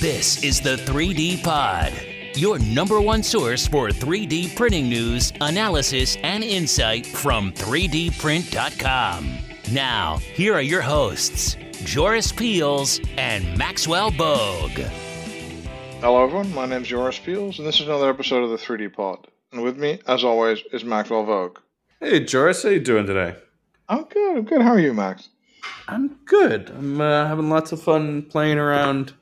This is the 3D Pod, your number one source for 3D printing news, analysis, and insight from 3dprint.com. Now, here are your hosts, Joris Peels and Maxwell Bogue. Hello, everyone. My name is Joris Peels, and this is another episode of the 3D Pod. And with me, as always, is Maxwell Bogue. Hey, Joris, how are you doing today? I'm good. I'm good. How are you, Max? I'm good. I'm uh, having lots of fun playing around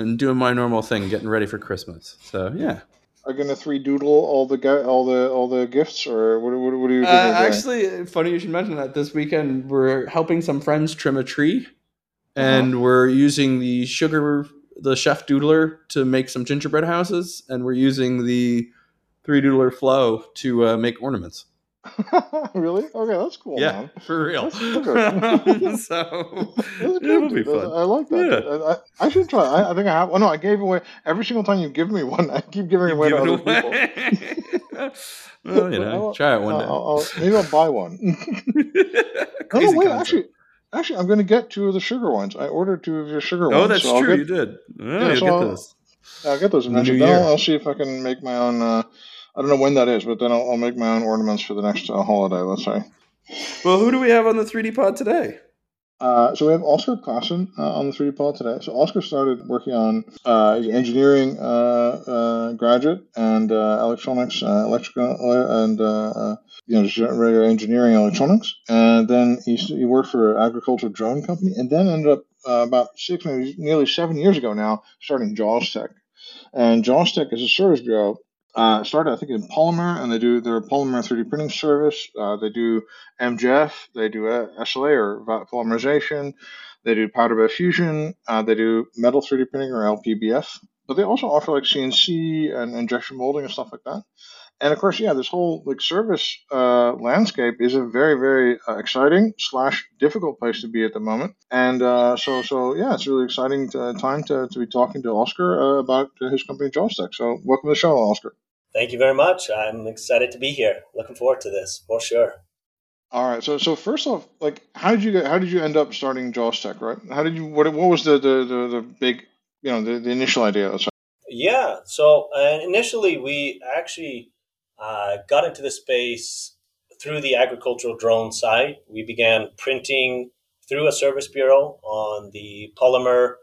and doing my normal thing, getting ready for Christmas. So yeah. Are you gonna three doodle all the ga- all the all the gifts, or what? What, what are you doing? Uh, actually, funny you should mention that. This weekend, we're helping some friends trim a tree, and Uh-huh. we're using the sugar, the chef doodler to make some gingerbread houses, and we're using the 3Doodler flow to uh, make ornaments. really? Okay, that's cool. yeah, man. for real. So it good, will be fun. I like that. Yeah. I, I, should try. I, I think I have. Oh no, I gave away every single time you give me one. I keep giving away to other it people. well, you know, I'll- try it one I'll, day. I'll, I'll- maybe I'll buy one. no, no, wait. concept. Actually, actually, I'm going to get two of the sugar ones. I ordered two of your sugar ones. oh, that's so true. get- you did. Oh, Yeah, you'll so get I'll- those. I'll get those In the new I'll, year. I'll see if I can make my own. Uh, I don't know when that is, but then I'll, I'll make my own ornaments for the next uh, holiday. Let's say. Well, who do we have on the 3D pod today? Uh, so we have Oscar Klassen uh, on the 3D pod today. So Oscar started working on uh, an engineering uh, uh, graduate and uh, electronics, uh, electrical, and you know regular engineering electronics. And then he, he worked for an agricultural drone company, and then ended up uh, about six, maybe nearly seven years ago now, starting JawsTec. And JawsTec is a service bureau. Uh, started, I think, in polymer, and they do their polymer 3D printing service. Uh, they do MJF, they do uh, SLA or polymerization, they do powder bed fusion, uh, they do metal 3D printing or LPBF, but they also offer like CNC and injection molding and stuff like that. And of course, yeah, this whole like service uh, landscape is a very, very uh, exciting slash difficult place to be at the moment. And uh, so, so yeah, it's a really exciting uh time to, to be talking to Oscar uh, about his company JawsTec. So, welcome to the show, Oscar. Thank you very much. I'm excited to be here. Looking forward to this for sure. All right. So so first off, like how did you get how did you end up starting JawsTec, right? How did you what what was the the, the, the big you know the, the initial idea? Yeah. So uh, initially, we actually uh, got into the space through the agricultural drone side. We began printing through a service bureau on the polymer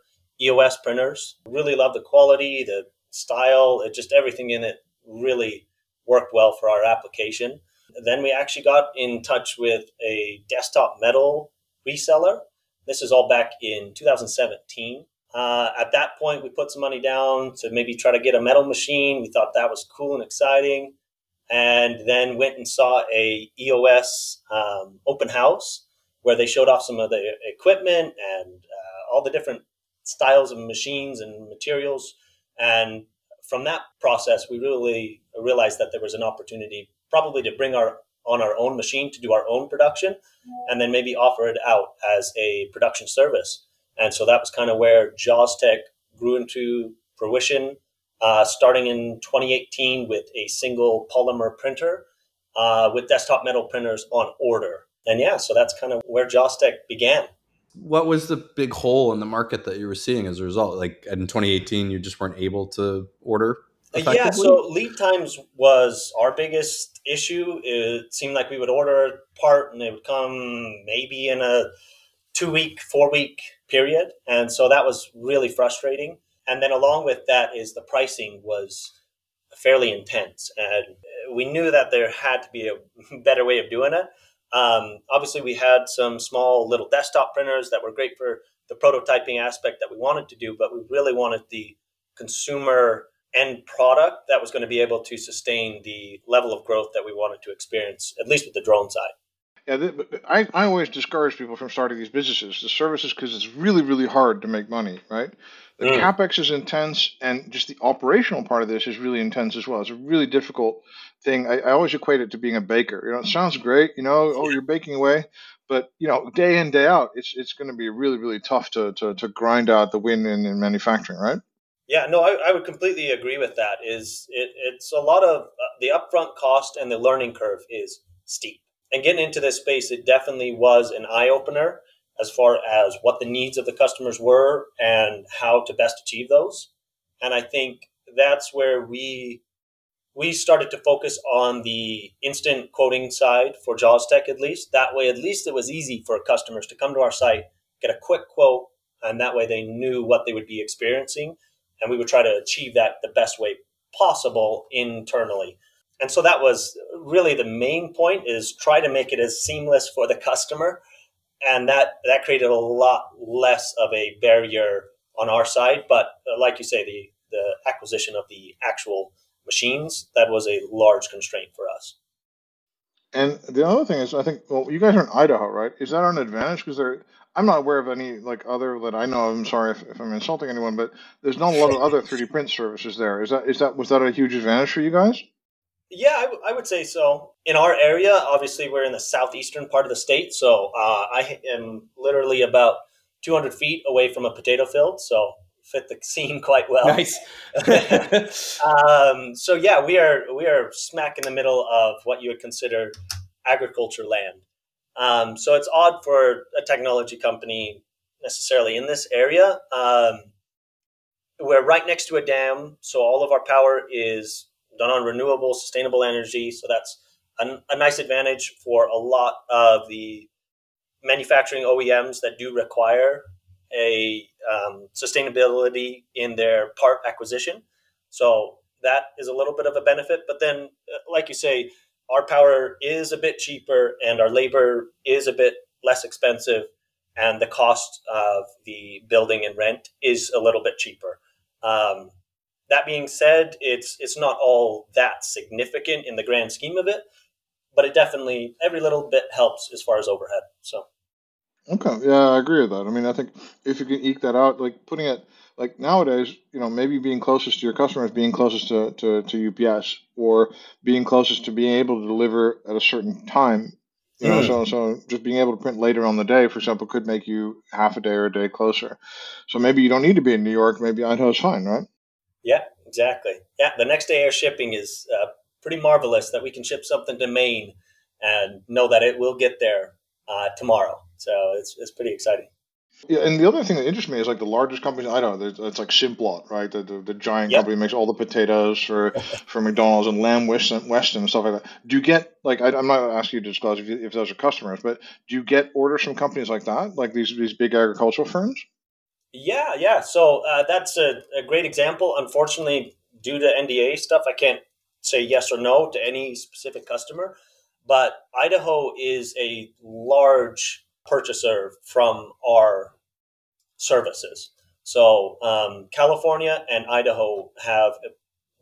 EOS printers. Really love the quality, the style, it just everything in it really worked well for our application. Then we actually got in touch with a desktop metal reseller. This is all back in 2017. Uh, at that point, we put some money down to maybe try to get a metal machine. We thought that was cool and exciting, and then went and saw a EOS um, open house where they showed off some of the equipment and uh, all the different styles of machines and materials. And from that process, we really realized that there was an opportunity, probably to bring our on our own machine to do our own production, and then maybe offer it out as a production service. And so that was kind of where JawsTec grew into fruition, uh, starting in 2018 with a single polymer printer uh, with desktop metal printers on order. And yeah, so that's kind of where Jaws began. What was the big hole in the market that you were seeing as a result? Like in 2018, you just weren't able to order. Uh, Yeah, so lead times was our biggest issue. It seemed like we would order a part and it would come maybe in a two week, four week period. And so that was really frustrating. And then along with that is the pricing was fairly intense. And we knew that there had to be a better way of doing it. Um, obviously, we had some small little desktop printers that were great for the prototyping aspect that we wanted to do, but we really wanted the consumer end product that was going to be able to sustain the level of growth that we wanted to experience, at least with the drone side. Yeah, I, I always discourage people from starting these businesses, the services, because it's really, really hard to make money, right? The Mm. capex is intense, and just the operational part of this is really intense as well. It's a really difficult thing. I, I always equate it to being a baker. You know, it sounds great, you know, oh, you're baking away, but you know, day in, day out, it's it's going to be really, really tough to, to, to grind out the win in, in manufacturing, right? Yeah, no, I, I would completely agree with that. Is it, it's a lot of uh, the upfront cost and the learning curve is steep. And getting into this space, it definitely was an eye opener. As far as what the needs of the customers were and how to best achieve those. And I think that's where we we started to focus on the instant quoting side for JawsTec at least. That way, at least it was easy for customers to come to our site, get a quick quote, and that way they knew what they would be experiencing. And we would try to achieve that the best way possible internally. And so that was really the main point is try to make it as seamless for the customer. And that, that created a lot less of a barrier on our side. But uh, like you say, the, the acquisition of the actual machines, that was a large constraint for us. And the other thing is, I think, well, you guys are in Idaho, right? Is that an advantage? Because there, I'm not aware of any like other that I know. of. I'm sorry if, if I'm insulting anyone, but there's not a lot of other 3D print services there. Is that is that was that a huge advantage for you guys? Yeah, I, w- I would say so. In our area, obviously, we're in the southeastern part of the state, so uh, I am literally about 200 feet away from a potato field. So fit the scene quite well. Nice. um, so yeah, we are we are smack in the middle of what you would consider agriculture land. Um, so it's odd for a technology company necessarily in this area. Um, we're right next to a dam, so all of our power is done on renewable, sustainable energy. So that's a, a nice advantage for a lot of the manufacturing OEMs that do require a um, sustainability in their part acquisition. So that is a little bit of a benefit. But then, uh, like you say, our power is a bit cheaper and our labor is a bit less expensive, and the cost of the building and rent is a little bit cheaper. Um, that being said, it's it's not all that significant in the grand scheme of it, but it definitely every little bit helps as far as overhead. So. Okay, yeah, I agree with that. I mean, I think if you can eke that out, like putting it like nowadays, you know, maybe being closest to your customers, being closest to, to, to UPS, or being closest to being able to deliver at a certain time. You know, mm. so so just being able to print later on the day, for example, could make you half a day or a day closer. So maybe you don't need to be in New York. Maybe Idaho's fine, right? Yeah, exactly. Yeah, the next day air shipping is uh, pretty marvelous that we can ship something to Maine and know that it will get there uh, tomorrow. So it's, it's pretty exciting. Yeah, and the other thing that interests me is like the largest company I don't know. It's like Simplot, right? The, the, the giant yep. company makes all the potatoes for for McDonald's and Lamb Weston, Weston and stuff like that. Do you get like I, am not asking you to disclose if, you, if those are customers, but do you get orders from companies like that, like these these big agricultural firms? Yeah, yeah. So uh, that's a, a great example. Unfortunately, due to NDA stuff, I can't say yes or no to any specific customer. But Idaho is a large purchaser from our services. So um, California and Idaho have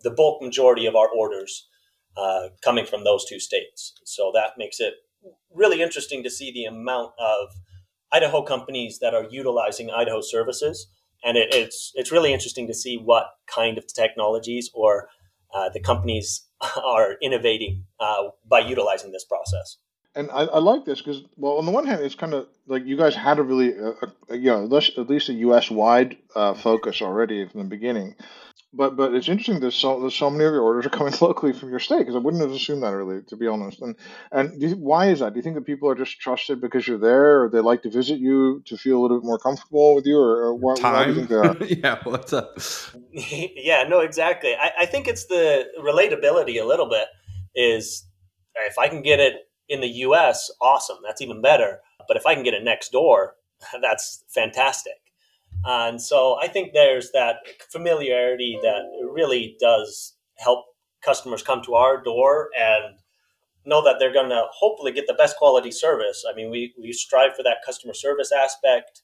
the bulk majority of our orders uh, coming from those two states. So that makes it really interesting to see the amount of Idaho companies that are utilizing Idaho services, and it, it's it's really interesting to see what kind of technologies or uh, the companies are innovating uh, by utilizing this process and I, I like this because, well, on the one hand, it's kind of like you guys had a really, uh, a, you know, at least a U.S. wide uh, focus already from the beginning. But but it's interesting. There's so there's so many of your orders are coming locally from your state because I wouldn't have assumed that really, to be honest. And and you, why is that? Do you think that people are just trusted because you're there, or they like to visit you to feel a little bit more comfortable with you, or, or why, Time. why do you think that? yeah, what's up? yeah, no, exactly. I, I think it's the relatability a little bit. Is if I can get it in the US, awesome. That's even better. But if I can get it next door, that's fantastic. And so I think there's that familiarity that really does help customers come to our door and know that they're going to hopefully get the best quality service. I mean, we, we strive for that customer service aspect,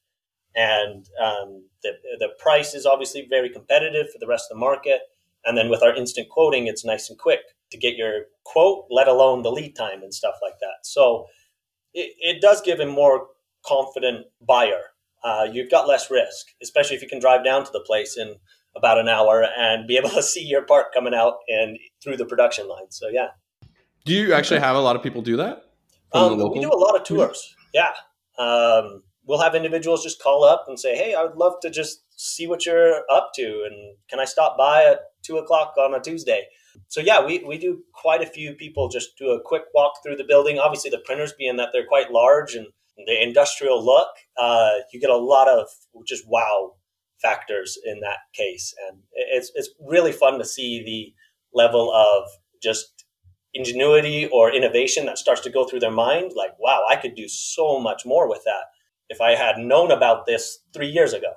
and um, the, the price is obviously very competitive for the rest of the market. And then with our instant quoting, it's nice and quick to get your quote, let alone the lead time and stuff like that. So it, it does give a more confident buyer. Uh, you've got less risk, especially if you can drive down to the place in about an hour and be able to see your part coming out and through the production line. So yeah. Do you actually have a lot of people do that? Um, we do a lot of tours. Yeah. Um, we'll have individuals just call up and say, "Hey, I would love to just see what you're up to, and can I stop by at two o'clock on a Tuesday?" So yeah, we, we do quite a few people just do a quick walk through the building. Obviously, the printers being that they're quite large and the industrial look, uh, you get a lot of just wow factors in that case, and it's it's really fun to see the level of just ingenuity or innovation that starts to go through their mind. Like, wow, I could do so much more with that if I had known about this three years ago.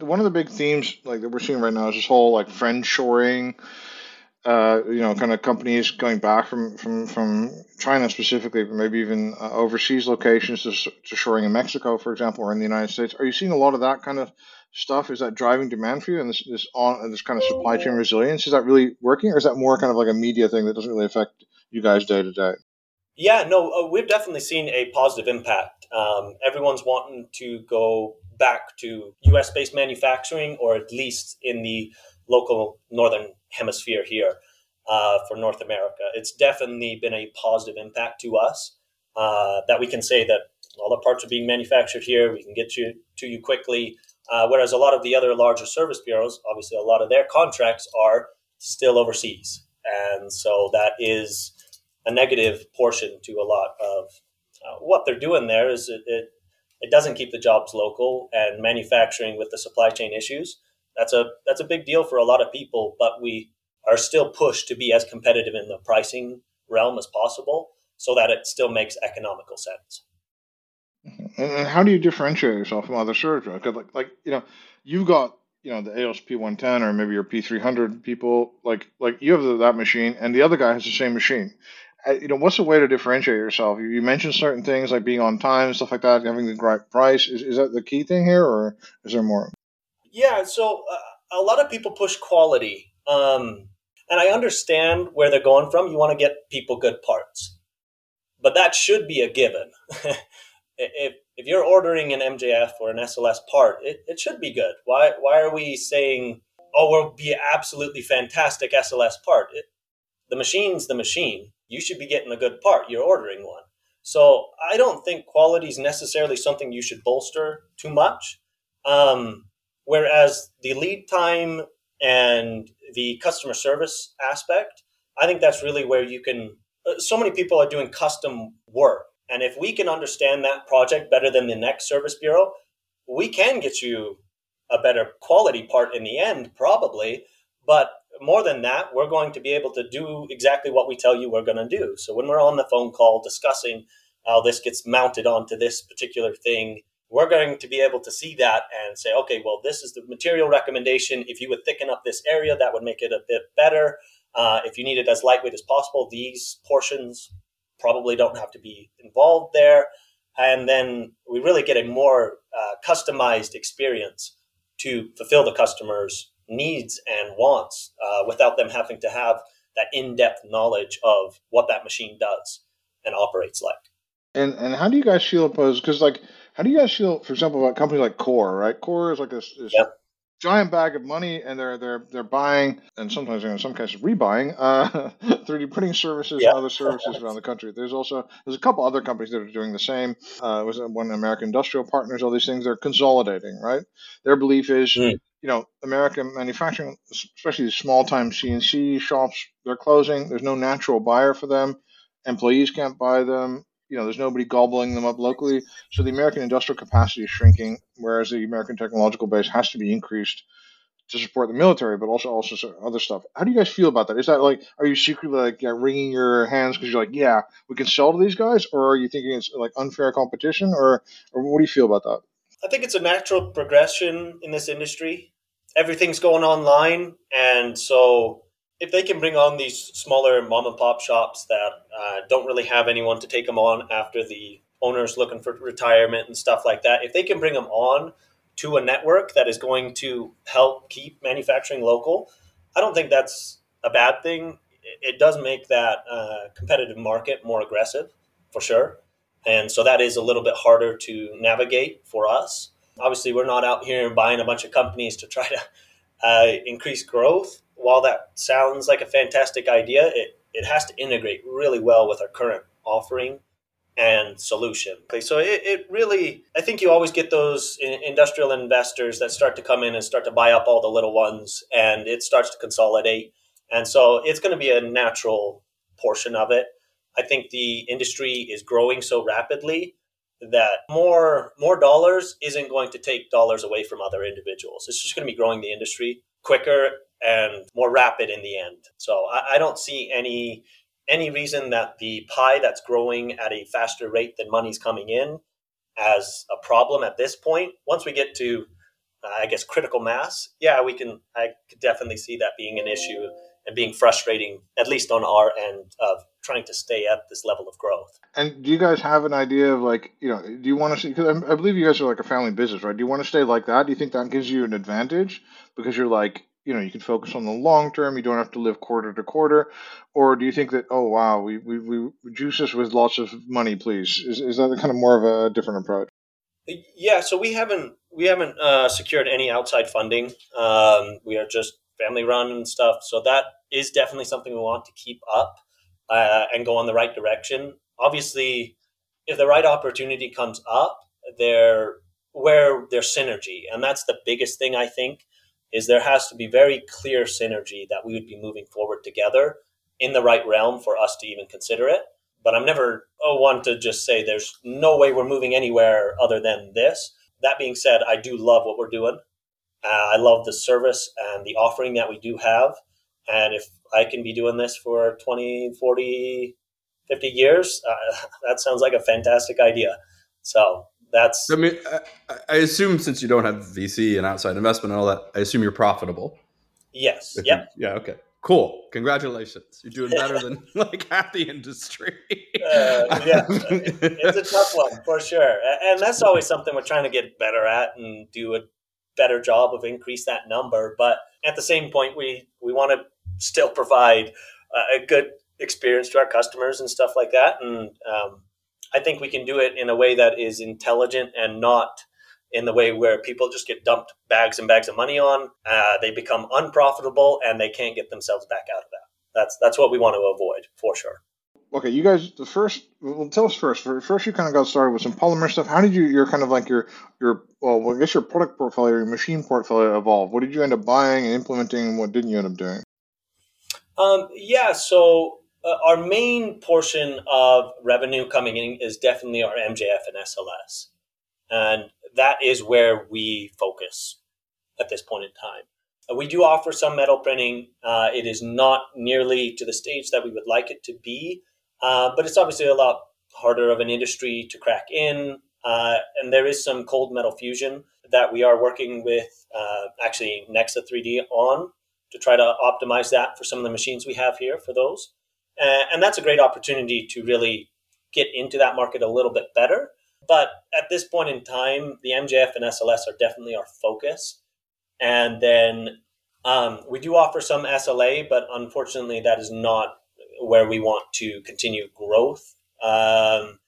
One of the big themes like that we're seeing right now is this whole like friend shoring uh, you know, kind of companies going back from, from, from China specifically, but maybe even uh, overseas locations to, to shoring in Mexico, for example, or in the United States. Are you seeing a lot of that kind of stuff? Is that driving demand for you and this this on this kind of supply chain resilience? Is that really working, or is that more kind of like a media thing that doesn't really affect you guys day to day? Yeah, no, uh, we've definitely seen a positive impact. Um, everyone's wanting to go back to U.S. based manufacturing, or at least in the local northern hemisphere here uh, for North America. It's definitely been a positive impact to us uh, that we can say that all the parts are being manufactured here. We can get you to you quickly. Uh, whereas a lot of the other larger service bureaus, obviously, a lot of their contracts are still overseas, and so that is a negative portion to a lot of uh, what they're doing there. Is it, it it doesn't keep the jobs local and manufacturing with the supply chain issues that's a that's a big deal for a lot of people. But we are still pushed to be as competitive in the pricing realm as possible, so that it still makes economical sense. And how do you differentiate yourself from other surgeons? Because like like you know you've got you know the EOS P110 or maybe your P300 people like like you have the, that machine and the other guy has the same machine. You know what's the way to differentiate yourself? You, you mentioned certain things like being on time and stuff like that, having the right price. Is, is that the key thing here, or is there more? Yeah, so uh, a lot of people push quality, um, and I understand where they're going from. You want to get people good parts, but that should be a given. if if you're ordering an MJF or an SLS part, it, it should be good. Why why are we saying, oh, we'll be absolutely fantastic SLS part? It, the machine's the machine. You should be getting a good part. You're ordering one. So I don't think quality is necessarily something you should bolster too much. Um, Whereas the lead time and the customer service aspect, I think that's really where you can. Uh, so many people are doing custom work. And if we can understand that project better than the next service bureau, we can get you a better quality part in the end, probably. But more than that, we're going to be able to do exactly what we tell you we're going to do. So when we're on the phone call discussing how this gets mounted onto this particular thing, we're going to be able to see that and say, okay, well, this is the material recommendation. If you would thicken up this area, that would make it a bit better. Uh, if you need it as lightweight as possible, these portions probably don't have to be involved there. And then we really get a more uh, customized experience to fulfill the customer's needs and wants uh, without them having to have that in-depth knowledge of what that machine does and operates like. And and how do you guys feel opposed? Because like how do you guys feel, for example, about companies like Core? Right, Core is like this, this yep. giant bag of money, and they're they're they're buying, and sometimes in some cases rebuying, uh, 3D printing services yep. and other services around the country. There's also there's a couple other companies that are doing the same. Uh, was one American Industrial Partners. All these things they're consolidating. Right, their belief is. Mm. You know, American manufacturing, especially small time CNC shops, they're closing. There's no natural buyer for them employees can't buy them you know, there's nobody gobbling them up locally. So the American industrial capacity is shrinking, whereas the American technological base has to be increased to support the military, but also also other stuff. How do you guys feel about that? Is that like, are you secretly like wringing your hands because you're like, yeah, we can sell to these guys, or are you thinking it's like unfair competition, or or what do you feel about that? I think it's a natural progression in this industry. Everything's going online, and so if they can bring on these smaller mom and pop shops that uh, don't really have anyone to take them on after the owner's looking for retirement and stuff like that, if they can bring them on to a network that is going to help keep manufacturing local, I don't think that's a bad thing. It does make that uh, competitive market more aggressive, for sure. And so that is a little bit harder to navigate for us. Obviously, we're not out here buying a bunch of companies to try to uh, increase growth while that sounds like a fantastic idea, it, it has to integrate really well with our current offering and solution. Okay, so it, it really, I think you always get those industrial investors that start to come in and start to buy up all the little ones, and it starts to consolidate. And so it's going to be a natural portion of it. I think the industry is growing so rapidly that more more dollars isn't going to take dollars away from other individuals. It's just going to be growing the industry quicker and more rapid in the end. So I, I don't see any any reason that the pie that's growing at a faster rate than money's coming in as a problem at this point. Once we get to, uh, I guess, critical mass, yeah, we can. I could definitely see that being an issue and being frustrating, at least on our end of trying to stay at this level of growth. And do you guys have an idea of like, you know, do you want to see? Because I believe you guys are like a family business, right? Do you want to stay like that? Do you think that gives you an advantage because you're like, you know, you can focus on the long term. You don't have to live quarter to quarter, or do you think that, oh wow, we we, we juice us with lots of money, please? Is is that kind of more of a different approach? Yeah, so we haven't we haven't uh, secured any outside funding. Um, we are just family run and stuff. So that is definitely something we want to keep up uh, and go in the right direction. Obviously, if the right opportunity comes up, there where there's synergy, and that's the biggest thing I think is there has to be very clear synergy that we would be moving forward together in the right realm for us to even consider it. But I'm never oh, one to just say there's no way we're moving anywhere other than this. That being said, I do love what we're doing. Uh, I love the service and the offering that we do have. And if I can be doing this for 20, 40, 50 years, uh, that sounds like a fantastic idea. So that's. I mean, I, I, assume since you don't have VC and outside investment and all that, I assume you're profitable. Yes. Yeah. Yeah. Okay. Cool. Congratulations. You're doing better than like half the industry. uh, yeah. It's a tough one for sure. And that's always something we're trying to get better at and do a better job of increase that number. But at the same point, we we want to still provide a good experience to our customers and stuff like that. And um, I think we can do it in a way that is intelligent and not in the way where people just get dumped bags and bags of money on. Uh, they become unprofitable and they can't get themselves back out of that. That's that's what we want to avoid for sure okay, you guys, the first, well, tell us first. First, you kind of got started with some polymer stuff. How did you, your kind of like your, your, well, I guess your product portfolio, your machine portfolio evolve? What did you end up buying and implementing, and what didn't you end up doing? Um, yeah, so uh, our main portion of revenue coming in is definitely our MJF and SLS, and that is where we focus at this point in time. Uh, we do offer some metal printing. Uh, it is not nearly to the stage that we would like it to be, uh, but it's obviously a lot harder of an industry to crack in. Uh, and there is some cold metal fusion that we are working with actually Nexa 3D on to try to optimize that for some of the machines we have here for those. Uh, and that's a great opportunity to really get into that market a little bit better. But at this point in time, the MJF and SLS are definitely our focus. And then um, we do offer some SLA, but unfortunately, that is not where we want to continue growth, um,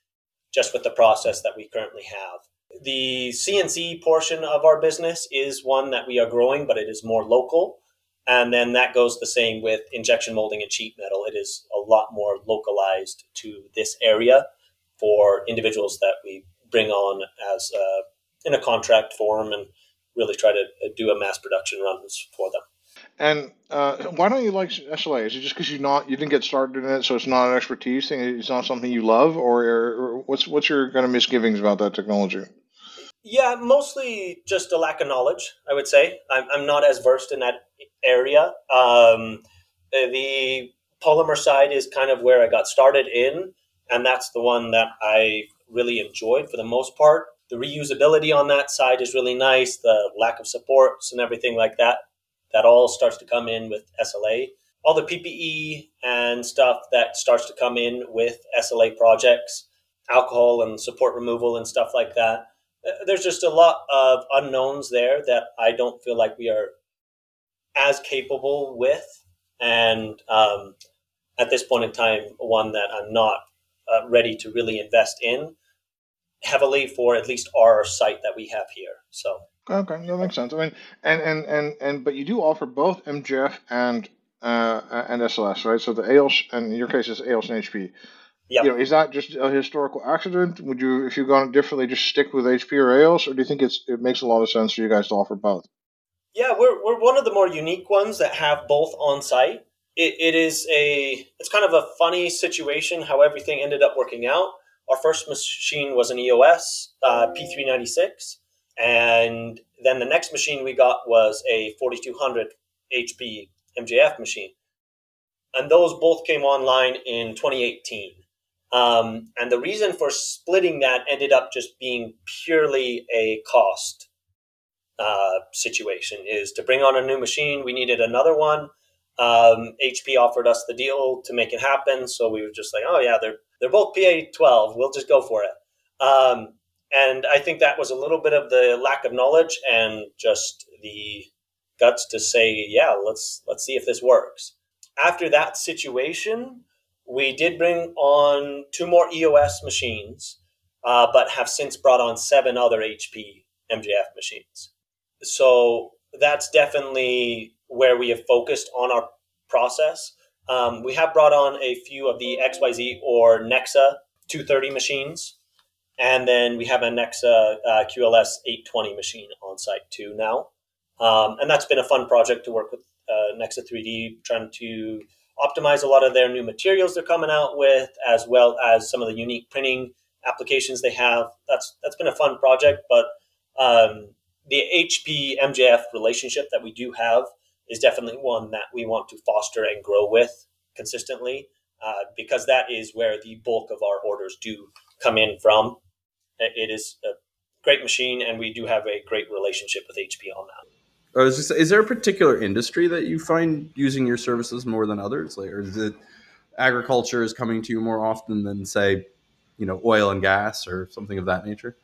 just with the process that we currently have. The CNC portion of our business is one that we are growing, but it is more local. And then that goes the same with injection molding and sheet metal. It is a lot more localized to this area for individuals that we bring on as uh, in a contract form and really try to do a mass production runs for them. And uh, why don't you like SLA? Is it just because you not you didn't get started in it, so it's not an expertise thing? It's not something you love, or, or what's what's your kind of misgivings about that technology? Yeah, mostly just a lack of knowledge. I would say I'm, I'm not as versed in that area. Um, the polymer side is kind of where I got started in, and that's the one that I really enjoyed for the most part. The reusability on that side is really nice. The lack of supports and everything like that that all starts to come in with SLA. All the PPE and stuff that starts to come in with SLA projects, alcohol and support removal and stuff like that. Uh, there's just a lot of unknowns there that I don't feel like we are as capable with. And um, at this point in time, one that I'm not uh, ready to really invest in heavily for at least our site that we have here. So Okay, that makes sense. I mean, and and and and but you do offer both MJF and uh, and SLS, right? So the EOS, and in your case, it's EOS and HP. Yeah. You know, is that just a historical accident? Would you, if you've gone differently, just stick with HP or EOS, or do you think it's it makes a lot of sense for you guys to offer both? Yeah, we're we're one of the more unique ones that have both on site. It, it is a it's kind of a funny situation how everything ended up working out. our first machine was an EOS uh, P396, and then the next machine we got was a 4200 HP MJF machine. And those both came online in 2018. Um, and the reason for splitting that ended up just being purely a cost uh, situation is to bring on a new machine. We needed another one. Um, HP offered us the deal to make it happen. So we were just like, oh, yeah, they're, they're both PA 12. We'll just go for it. Um, and I think that was a little bit of the lack of knowledge and just the guts to say, yeah, let's let's see if this works. After that situation, we did bring on two more EOS machines, uh, but have since brought on seven other HP MJF machines. So that's definitely where we have focused on our process. Um, we have brought on a few of the XYZ or Nexa 230 machines, and then we have a Nexa uh, QLS 820 machine on site too now. Um, and that's been a fun project to work with uh, Nexa 3D, trying to optimize a lot of their new materials they're coming out with, as well as some of the unique printing applications they have. That's that's been a fun project, but um, the HP MJF relationship that we do have is definitely one that we want to foster and grow with consistently, uh, because that is where the bulk of our orders do come in from. It is a great machine, and we do have a great relationship with HP on that. Just, is there a particular industry that you find using your services more than others? Like, or is it agriculture is coming to you more often than, say, you know, oil and gas or something of that nature?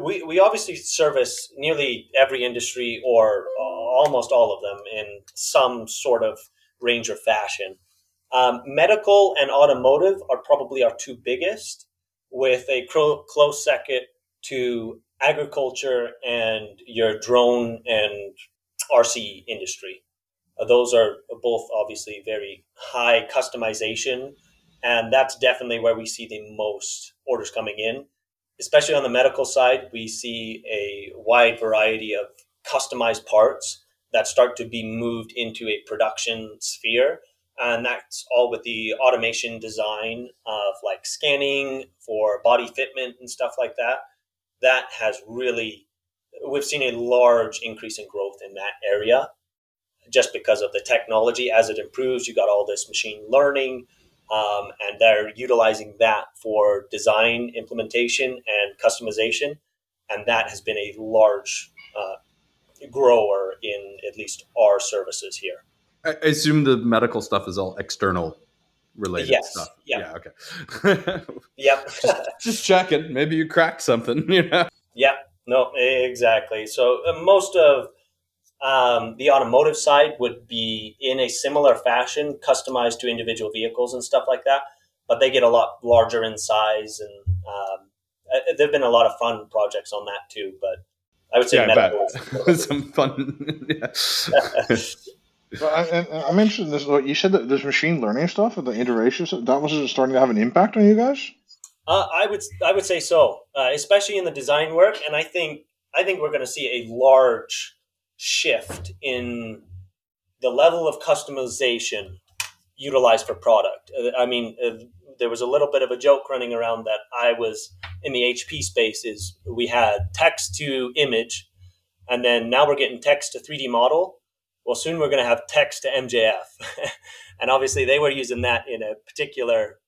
We, we obviously service nearly every industry or almost all of them in some sort of range or fashion. Um, medical and automotive are probably our two biggest, with a close second to agriculture and your drone and RC industry. Uh, those are both obviously very high customization, and that's definitely where we see the most orders coming in. Especially on the medical side, we see a wide variety of customized parts that start to be moved into a production sphere. And that's all with the automation design of like scanning for body fitment and stuff like that. That has really we've seen a large increase in growth in that area just because of the technology as it improves you got all this machine learning um, and they're utilizing that for design implementation and customization. And that has been a large uh, grower in at least our services here. I assume the medical stuff is all external related yes. stuff. Yep. yeah okay. Yep. Just, just checking. Maybe you cracked something you know? Yep no, exactly. So uh, most of um, the automotive side would be in a similar fashion, customized to individual vehicles and stuff like that. But they get a lot larger in size, and um, uh, there've been a lot of fun projects on that too. But I would say yeah, medical some fun. Well, I, am interested in this. You said that this machine learning stuff, the iteration, that was starting to have an impact on you guys. Uh, I would I would say so, uh, especially in the design work, and I think I think we're going to see a large shift in the level of customization utilized for product. Uh, I mean, uh, there was a little bit of a joke running around that I was in the HP space. Is we had text to image, and then now we're getting text to 3D model. Well, soon we're going to have text to MJF, and obviously they were using that in a particular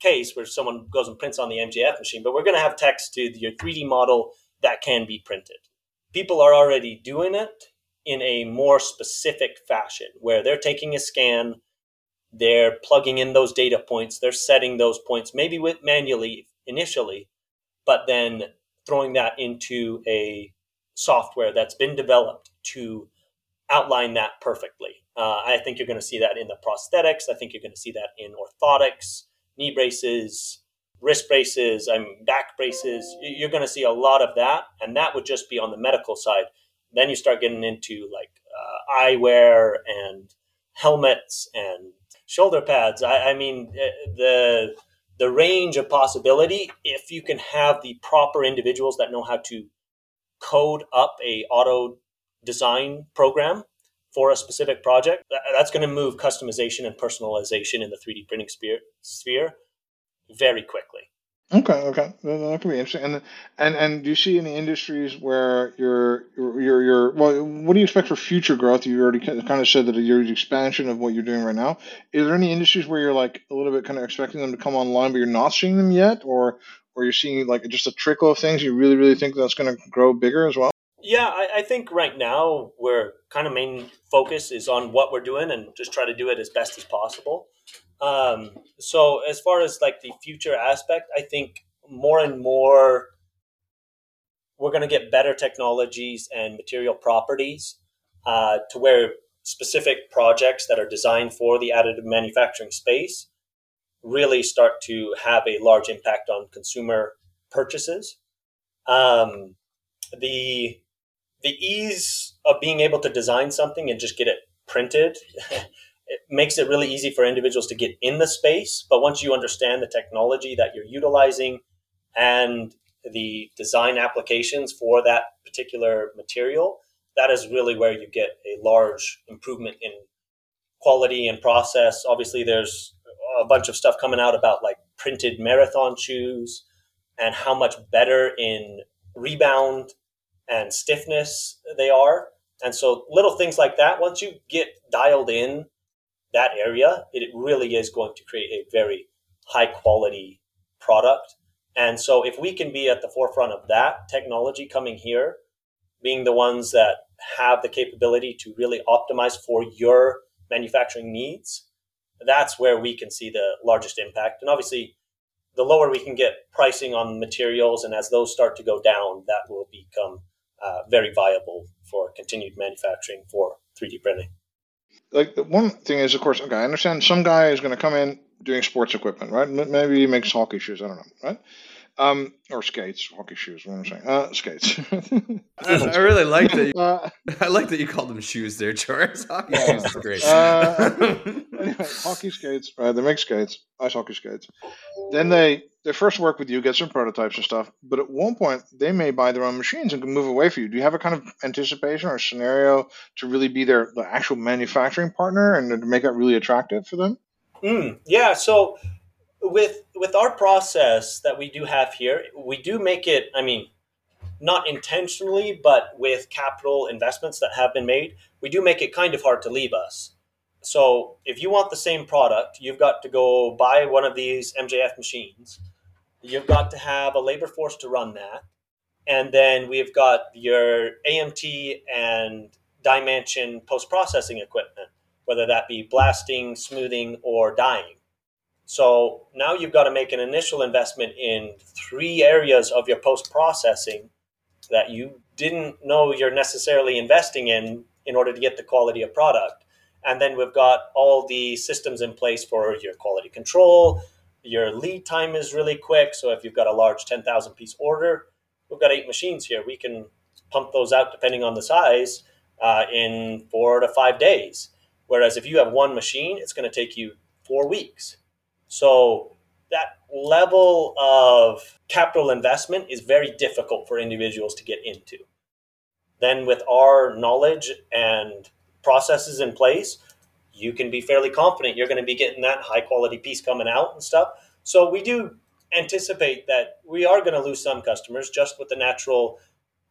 case where someone goes and prints on the MJF machine, but we're going to have text to your 3D model that can be printed. People are already doing it in a more specific fashion where they're taking a scan, they're plugging in those data points, they're setting those points maybe with manually initially, but then throwing that into a software that's been developed to outline that perfectly. Uh, I think you're going to see that in the prosthetics. I think you're going to see that in orthotics knee braces, wrist braces, I mean, back braces. You're going to see a lot of that, and that would just be on the medical side. Then you start getting into like uh, eyewear and helmets and shoulder pads. I, I mean, eh, the the range of possibility if you can have the proper individuals that know how to code up a auto design program for a specific project, that's going to move customization and personalization in the 3D printing sphere very quickly. Okay, okay, that, could be interesting. And and and do you see any industries where you're you're you're, well? What do you expect for future growth? You already kind of said that you're expansion of what you're doing right now. Is there any industries where you're like a little bit kind of expecting them to come online, but you're not seeing them yet, or or you're seeing like just a trickle of things? You really really think that's going to grow bigger as well? Yeah, I, I think right now we're kind of main focus is on what we're doing and just try to do it as best as possible. Um, so as far as like the future aspect, I think more and more we're going to get better technologies and material properties uh, to where specific projects that are designed for the additive manufacturing space really start to have a large impact on consumer purchases. Um, the the ease of being able to design something and just get it printed it makes it really easy for individuals to get in the space but once you understand the technology that you're utilizing and the design applications for that particular material that is really where you get a large improvement in quality and process obviously there's a bunch of stuff coming out about like printed marathon shoes and how much better in rebound and stiffness they are. And so little things like that, once you get dialed in that area, it really is going to create a very high quality product. And so if we can be at the forefront of that technology coming here, being the ones that have the capability to really optimize for your manufacturing needs, that's where we can see the largest impact. And obviously, the lower we can get pricing on materials, and as those start to go down, that will become uh, very viable for continued manufacturing for 3D printing. Like the one thing is, of course, okay, I understand some guy is going to come in doing sports equipment, right? Maybe he makes hockey shoes. I don't know, right? Um, or skates, hockey shoes. What am I saying? Uh, skates. I, really like that. You, uh, I like that you called them shoes there, Charles. Hockey yeah. shoes is great. Uh, anyway, hockey skates. Right, they make skates, ice hockey skates. Then they they first work with you, get some prototypes and stuff. But at one point, they may buy their own machines and can move away from you. Do you have a kind of anticipation or scenario to really be their the actual manufacturing partner and to make that really attractive for them? Mm, yeah. So with with our process that we do have here, we do make it. I mean, not intentionally, but with capital investments that have been made, we do make it kind of hard to leave us. So if you want the same product, you've got to go buy one of these MJF machines. You've got to have a labor force to run that. And then we've got your AMT and DyeMansion post processing equipment, whether that be blasting, smoothing, or dyeing. So now you've got to make an initial investment in three areas of your post processing that you didn't know you're necessarily investing in in order to get the quality of product. And then we've got all the systems in place for your quality control. Your lead time is really quick. So if you've got a large 10,000 piece order, we've got eight machines here. We can pump those out depending on the size uh, in four to five days. Whereas if you have one machine, it's going to take you four weeks. So that level of capital investment is very difficult for individuals to get into. Then, with our knowledge and processes in place, you can be fairly confident you're going to be getting that high quality piece coming out and stuff. So, we do anticipate that we are going to lose some customers just with the natural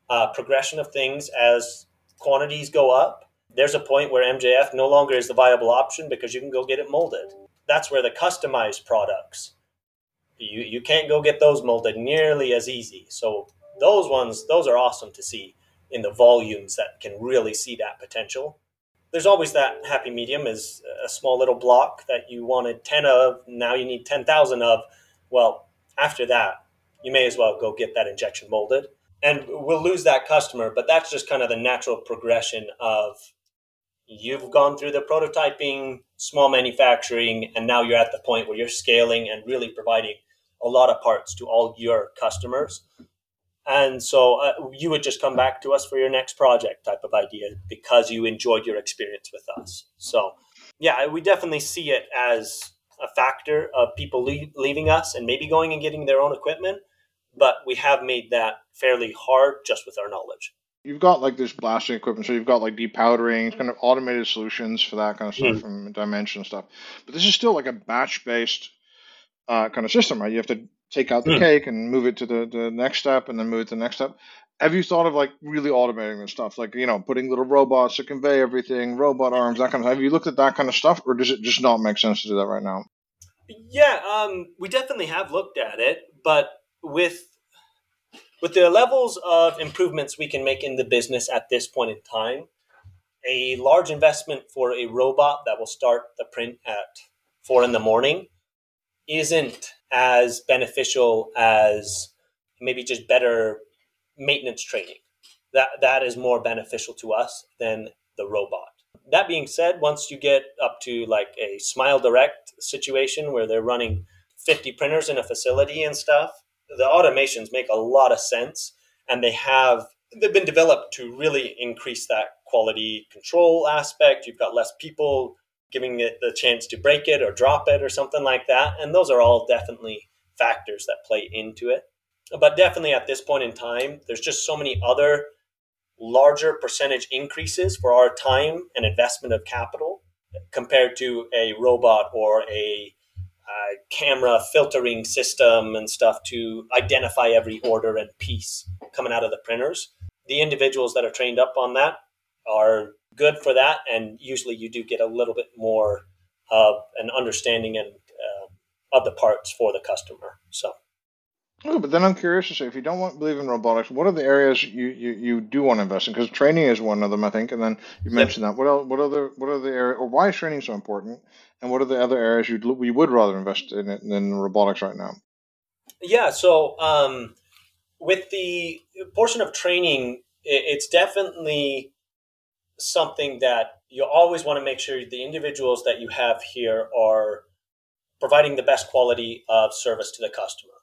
uh, progression of things as quantities go up. There's a point where MJF no longer is the viable option because you can go get it molded that's where the customized products you you can't go get those molded nearly as easy. So those ones those are awesome to see in the volumes that can really see that potential. There's always that happy medium is a small little block that you wanted 10 of, now you need 10,000 of. Well, after that, you may as well go get that injection molded. And we'll lose that customer, but that's just kind of the natural progression of you've gone through the prototyping, small manufacturing, and now you're at the point where you're scaling and really providing a lot of parts to all your customers. And so uh, you would just come back to us for your next project type of idea because you enjoyed your experience with us. So, yeah, we definitely see it as a factor of people leave, leaving us and maybe going and getting their own equipment. But we have made that fairly hard just with our knowledge you've got like this blasting equipment, so you've got like depowdering, kind of automated solutions for that kind of stuff mm. from DyeMansion stuff. But this is still like a batch based uh, kind of system, right? You have to take out the mm. cake and move it to the, the next step and then move it to the next step. Have you thought of like really automating this stuff, like you know, putting little robots to convey everything, robot arms, that kind of? Stuff? Have you looked at that kind of stuff, or does it just not make sense to do that right now? Yeah, um, we definitely have looked at it, but with with the levels of improvements we can make in the business at this point in time, a large investment for a robot that will start the print at four in the morning isn't as beneficial as maybe just better maintenance training. That that is more beneficial to us than the robot. That being said, once you get up to like a Smile Direct situation where they're running 50 printers in a facility and stuff, the automations make a lot of sense and they have they've been developed to really increase that quality control aspect. You've got less people giving it the chance to break it or drop it or something like that. And those are all definitely factors that play into it. But definitely at this point in time, there's just so many other larger percentage increases for our time and investment of capital compared to a robot or a uh, camera filtering system and stuff to identify every order and piece coming out of the printers. The individuals that are trained up on that are good for that, and usually you do get a little bit more of an understanding and uh, of the parts for the customer. So. Oh, but then I'm curious to say, if you don't want believe in robotics, what are the areas you, you, you do want to invest in? Because training is one of them, I think. And then you mentioned that. What else, what other what are the areas, or why is training so important? And what are the other areas you'd you would rather invest in it than robotics right now? Yeah. So um, with the portion of training, it's definitely something that you always want to make sure the individuals that you have here are providing the best quality of service to the customer.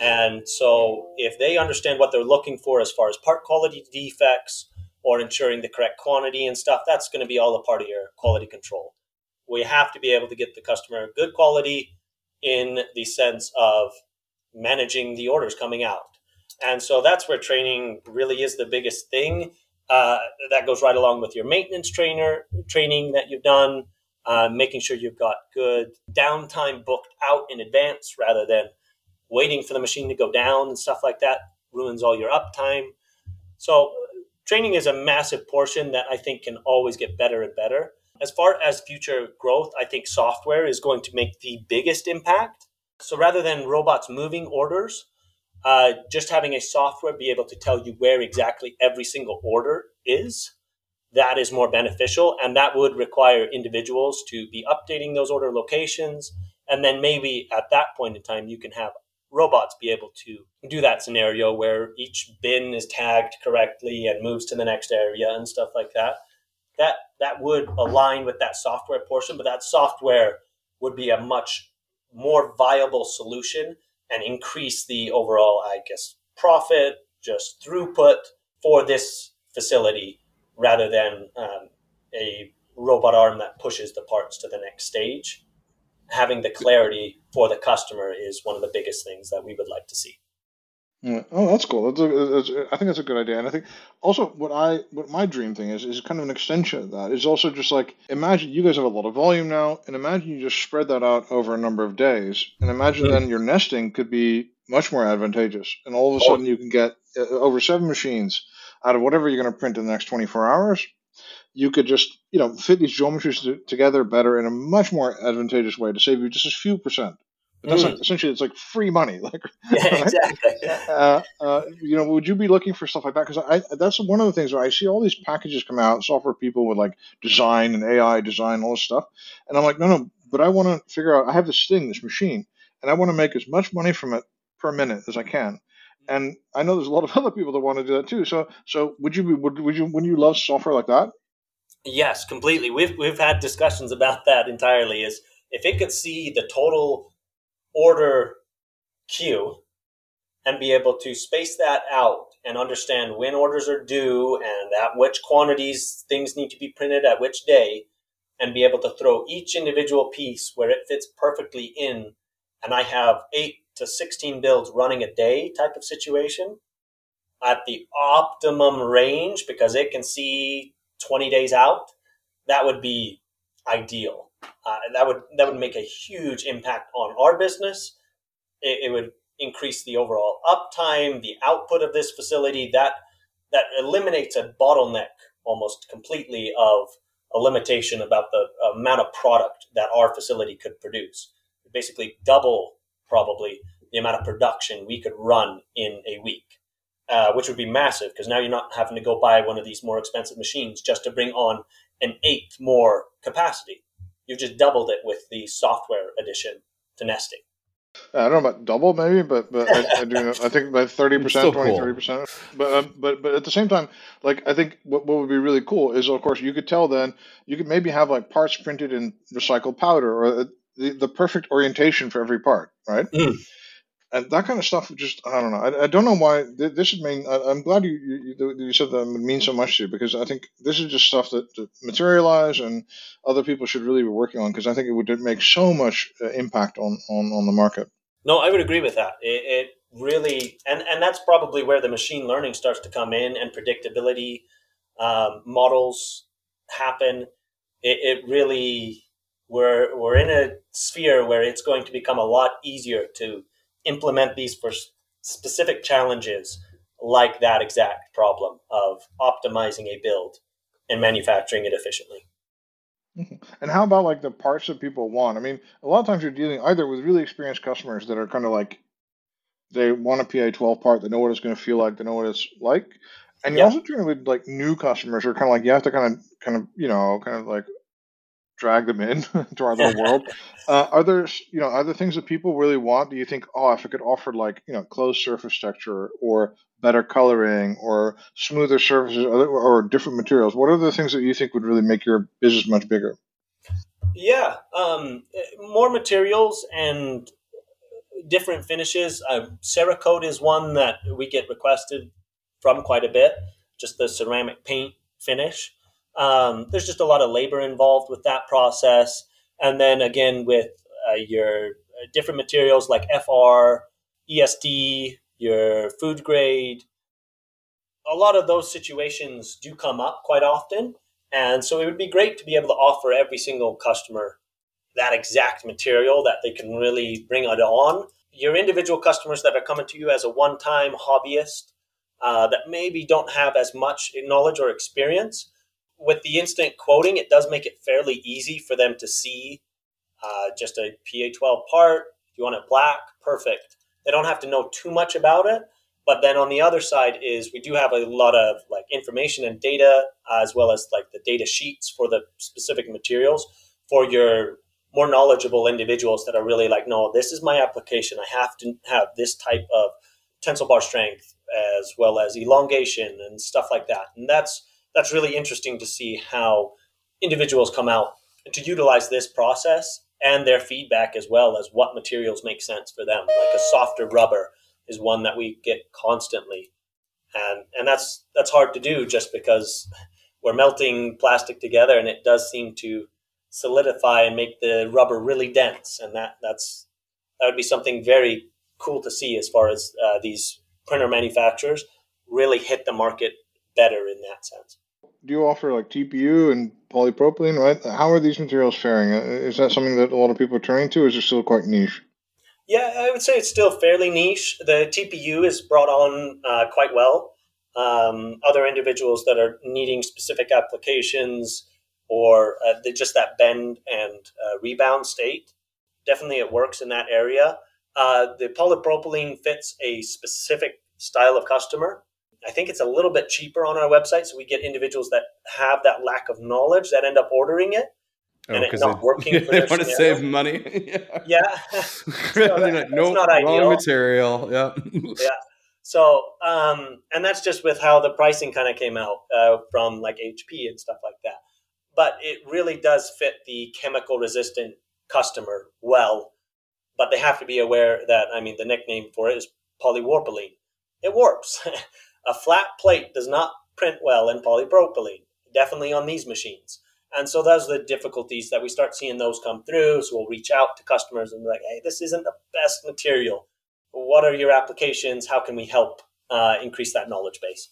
And so if they understand what they're looking for as far as part quality defects or ensuring the correct quantity and stuff, that's going to be all a part of your quality control. We have to be able to get the customer good quality in the sense of managing the orders coming out. And so that's where training really is the biggest thing uh, that goes right along with your maintenance trainer training that you've done, uh, making sure you've got good downtime booked out in advance rather than waiting for the machine to go down and stuff like that ruins all your uptime. So training is a massive portion that I think can always get better and better. As far as future growth, I think software is going to make the biggest impact. So rather than robots moving orders, uh, just having a software be able to tell you where exactly every single order is that is more beneficial and that would require individuals to be updating those order locations and then maybe at that point in time you can have robots be able to do that scenario where each bin is tagged correctly and moves to the next area and stuff like that that that would align with that software portion but that software would be a much more viable solution and increase the overall, I guess, profit, just throughput for this facility rather than um, a robot arm that pushes the parts to the next stage. Having the clarity for the customer is one of the biggest things that we would like to see. Yeah. Oh, that's cool. That's, a, that's I think that's a good idea, and I think also what I what my dream thing is is kind of an extension of that. Is also just like imagine you guys have a lot of volume now, and imagine you just spread that out over a number of days, and imagine mm-hmm. then your nesting could be much more advantageous, and all of a sudden you can get uh, over seven machines out of whatever you're going to print in the next 24 hours. You could just you know fit these geometries together better in a much more advantageous way to save you just a few percent. But that's mm. like essentially it's like free money. Like yeah, right? exactly. Uh, uh, you know, would you be looking for stuff like that? Because I that's one of the things where I see all these packages come out, software people with like design and AI design, all this stuff, and I'm like, no, no. But I want to figure out. I have this thing, this machine, and I want to make as much money from it per minute as I can. And I know there's a lot of other people that want to do that too. So, so would you be would, would you would you love software like that? Yes, completely. We've we've had discussions about that entirely. Is if it could see the total order queue and be able to space that out and understand when orders are due and at which quantities things need to be printed at which day and be able to throw each individual piece where it fits perfectly in and i have 8 to 16 builds running a day type of situation at the optimum range because it can see 20 days out that would be ideal uh, that would that would make a huge impact on our business. It, it, would increase the overall uptime, the output of this facility. That that eliminates a bottleneck almost completely of a limitation about the amount of product that our facility could produce. Basically, double probably the amount of production we could run in a week, uh, which would be massive because now you're not having to go buy one of these more expensive machines just to bring on an eighth more capacity. You've just doubled it with the software addition to nesting. I don't know about double, maybe, but but I, I do. Know, I think by thirty percent, 20, 30 percent. But um, but but at the same time, like I think what, what would be really cool is, of course, you could tell then you could maybe have like parts printed in recycled powder or uh, the, the perfect orientation for every part, right? Mm and that kind of stuff just i don't know. I, I don't know why this would mean I, am glad you, you, you said that it means so much to you because i think this is just stuff that, that materialize and other people should really be working on because i think it would make so much uh, impact on, on on the market. No i would agree with that. It, it really and and that's probably where the machine learning starts to come in and predictability um, models happen. It, it really we're we're in a sphere where it's going to become a lot easier to implement these for specific challenges like that exact problem of optimizing a build and manufacturing it efficiently. Mm-hmm. And how about like the parts that people want? I mean, a lot of times you're dealing either with really experienced customers that are kind of like they want a PA12 part, they know what it's going to feel like, they know what it's like, and you're also dealing with like new customers who are kind of like you have to kind of kind of you know kind of like drag them in to our little world. Uh, are there, you know, are there things that people really want? Do you think, oh, if I could offer like, you know, closed surface texture or better coloring or smoother surfaces or, or different materials, what are the things that you think would really make your business much bigger? Yeah, um, more materials and different finishes. Uh, Cerakote is one that we get requested from quite a bit. Just the ceramic paint finish. Um, there's just a lot of labor involved with that process. And then again, with uh, your uh, different materials like FR, ESD, your food grade, a lot of those situations do come up quite often. And so it would be great to be able to offer every single customer that exact material that they can really bring it on. Your individual customers that are coming to you as a one time hobbyist uh, that maybe don't have as much knowledge or experience, with the instant quoting, it does make it fairly easy for them to see uh, just a PA12 part. If you want it black, perfect. They don't have to know too much about it. But then on the other side is we do have a lot of like information and data as well as like the data sheets for the specific materials for your more knowledgeable individuals that are really like, no, this is my application. I have to have this type of tensile bar strength as well as elongation and stuff like that. And that's that's really interesting to see how individuals come out to utilize this process and their feedback as well as what materials make sense for them. Like a softer rubber is one that we get constantly. And and that's that's hard to do just because we're melting plastic together and it does seem to solidify and make the rubber really dense and that that's that would be something very cool to see as far as uh, these printer manufacturers really hit the market better in that sense do you offer like TPU and polypropylene? Right? How are these materials faring? Uh, is that something that a lot of people are turning to? Or is it still quite niche? Yeah, I would say it's still fairly niche. The TPU is brought on uh, quite well. Um, other individuals that are needing specific applications or uh, just that bend and uh, rebound state, definitely it works in that area. Uh, the polypropylene fits a specific style of customer. I think it's a little bit cheaper on our website, so we get individuals that have that lack of knowledge that end up ordering it. Oh, and it's not they, working. they want to save money. yeah, yeah. so that, no not ideal. wrong material. Yeah, yeah. So, um, and that's just with how the pricing kind of came out uh, from like HP and stuff like that. But it really does fit the chemical resistant customer well. But they have to be aware that I mean the nickname for it is polywarpylene. It warps. A flat plate does not print well in polypropylene, definitely on these machines. And so those are the difficulties that we start seeing those come through. So we'll reach out to customers and be like, hey, this isn't the best material. What are your applications? How can we help uh, increase that knowledge base?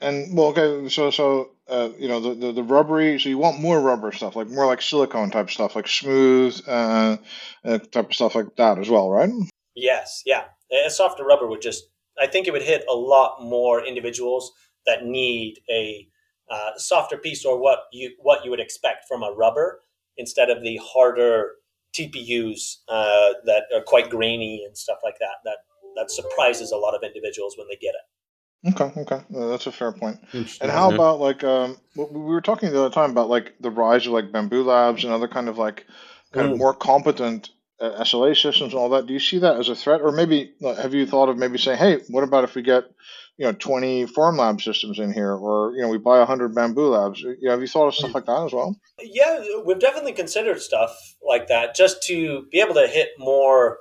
And well, okay, so so uh, you know the, the, the rubbery. So you want more rubber stuff, like more like silicone type stuff, like smooth uh, uh, type of stuff like that as well, right? Yes, yeah. a softer rubber would just I think it would hit a lot more individuals that need a uh, softer piece or what you what you would expect from a rubber instead of the harder TPUs uh, that are quite grainy and stuff like that. That that surprises a lot of individuals when they get it. Okay, okay, uh, that's a fair point. And how yeah. about like um, we we were talking the other time about like the rise of like Bambu Labs and other kind of like kind of Mm. more competent uh, SLA systems and all that. Do you see that as a threat, or maybe have you thought of maybe saying, hey, what about if we get you know twenty Formlabs systems in here, or you know we buy hundred Bambu Labs? You know, have you thought of stuff like that as well? Yeah, we've definitely considered stuff like that just to be able to hit more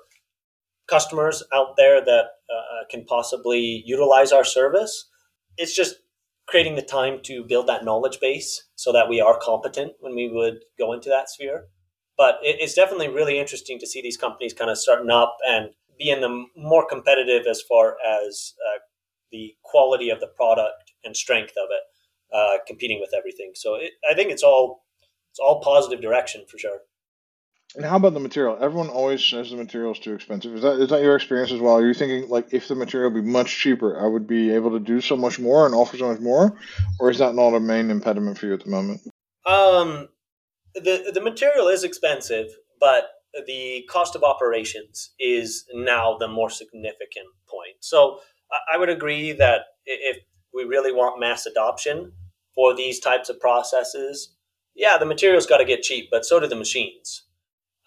customers out there that uh, can possibly utilize our service. It's just creating the time to build that knowledge base so that we are competent when we would go into that sphere. But it's definitely really interesting to see these companies kind of starting up and being the more competitive as far as uh, the quality of the product and strength of it, uh, competing with everything. So it, I think it's all it's all positive direction for sure. And how about the material? Everyone always says the material is too expensive. Is that is that your experience as well? Are you thinking like if the material be much cheaper, I would be able to do so much more and offer so much more, or is that not a main impediment for you at the moment? Um, the the material is expensive, but the cost of operations is now the more significant point. So I, would agree that if we really want mass adoption for these types of processes, yeah, the material's got to get cheap, but so do the machines,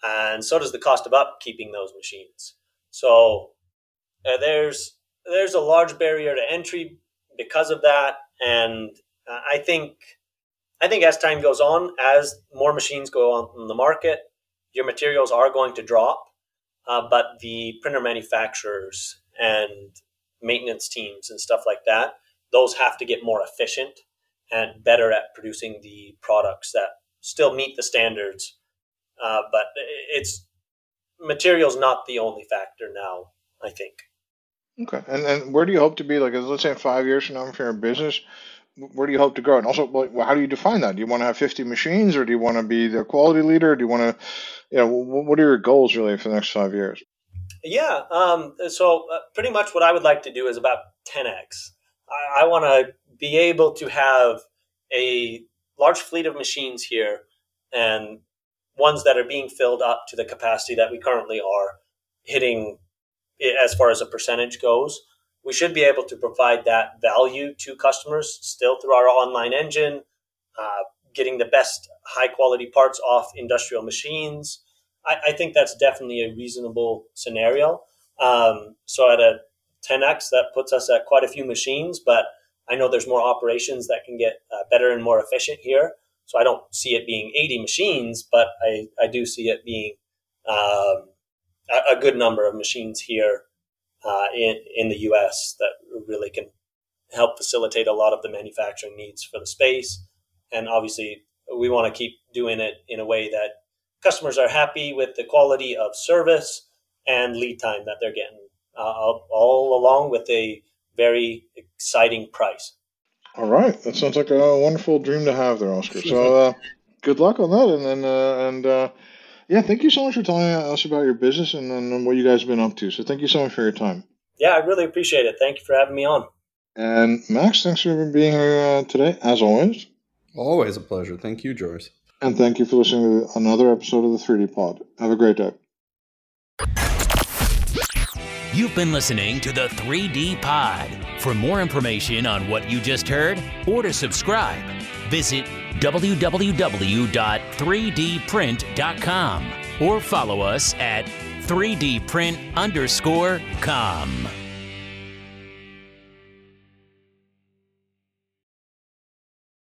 and so does the cost of upkeeping those machines. So uh, there's there's a large barrier to entry because of that, and uh, I think I think as time goes on, as more machines go on the market, your materials are going to drop. Uh, but the printer manufacturers and maintenance teams and stuff like that, those have to get more efficient and better at producing the products that still meet the standards. Uh, but it's materials not the only factor now. I think. Okay. And and where do you hope to be? Like, let's say in five years from now, if you're in business, where do you hope to grow? And also, how do you define that? Do you want to have 50 machines, or do you want to be the quality leader? Do you want to, you know, what are your goals really for the next five years? Yeah. Um, so uh, pretty much what I would like to do is about 10x. I, I want to be able to have a large fleet of machines here and ones that are being filled up to the capacity that we currently are hitting as far as a percentage goes. We should be able to provide that value to customers still through our online engine, uh, getting the best high quality parts off industrial machines. I, I think that's definitely a reasonable scenario. Um, so at a 10x, that puts us at quite a few machines, but I know there's more operations that can get uh, better and more efficient here. So I don't see it being 80 machines, but I, I do see it being um, a, a good number of machines here uh, in, in the US that really can help facilitate a lot of the manufacturing needs for the space. And obviously, we want to keep doing it in a way that customers are happy with the quality of service and lead time that they're getting, uh, all, along with a very exciting price. All right, that sounds like a wonderful dream to have there, Oscar. So, uh, good luck on that, and then uh, and uh, yeah, thank you so much for telling us about your business and, and what you guys have been up to. So, thank you so much for your time. Yeah, I really appreciate it. Thank you for having me on. And Max, thanks for being here uh, today, as always. Always a pleasure. Thank you, Joris. And thank you for listening to another episode of the 3D Pod. Have a great day. You've been listening to the 3D Pod. For more information on what you just heard or to subscribe, visit www.3dprint.com or follow us at 3dprint underscore com.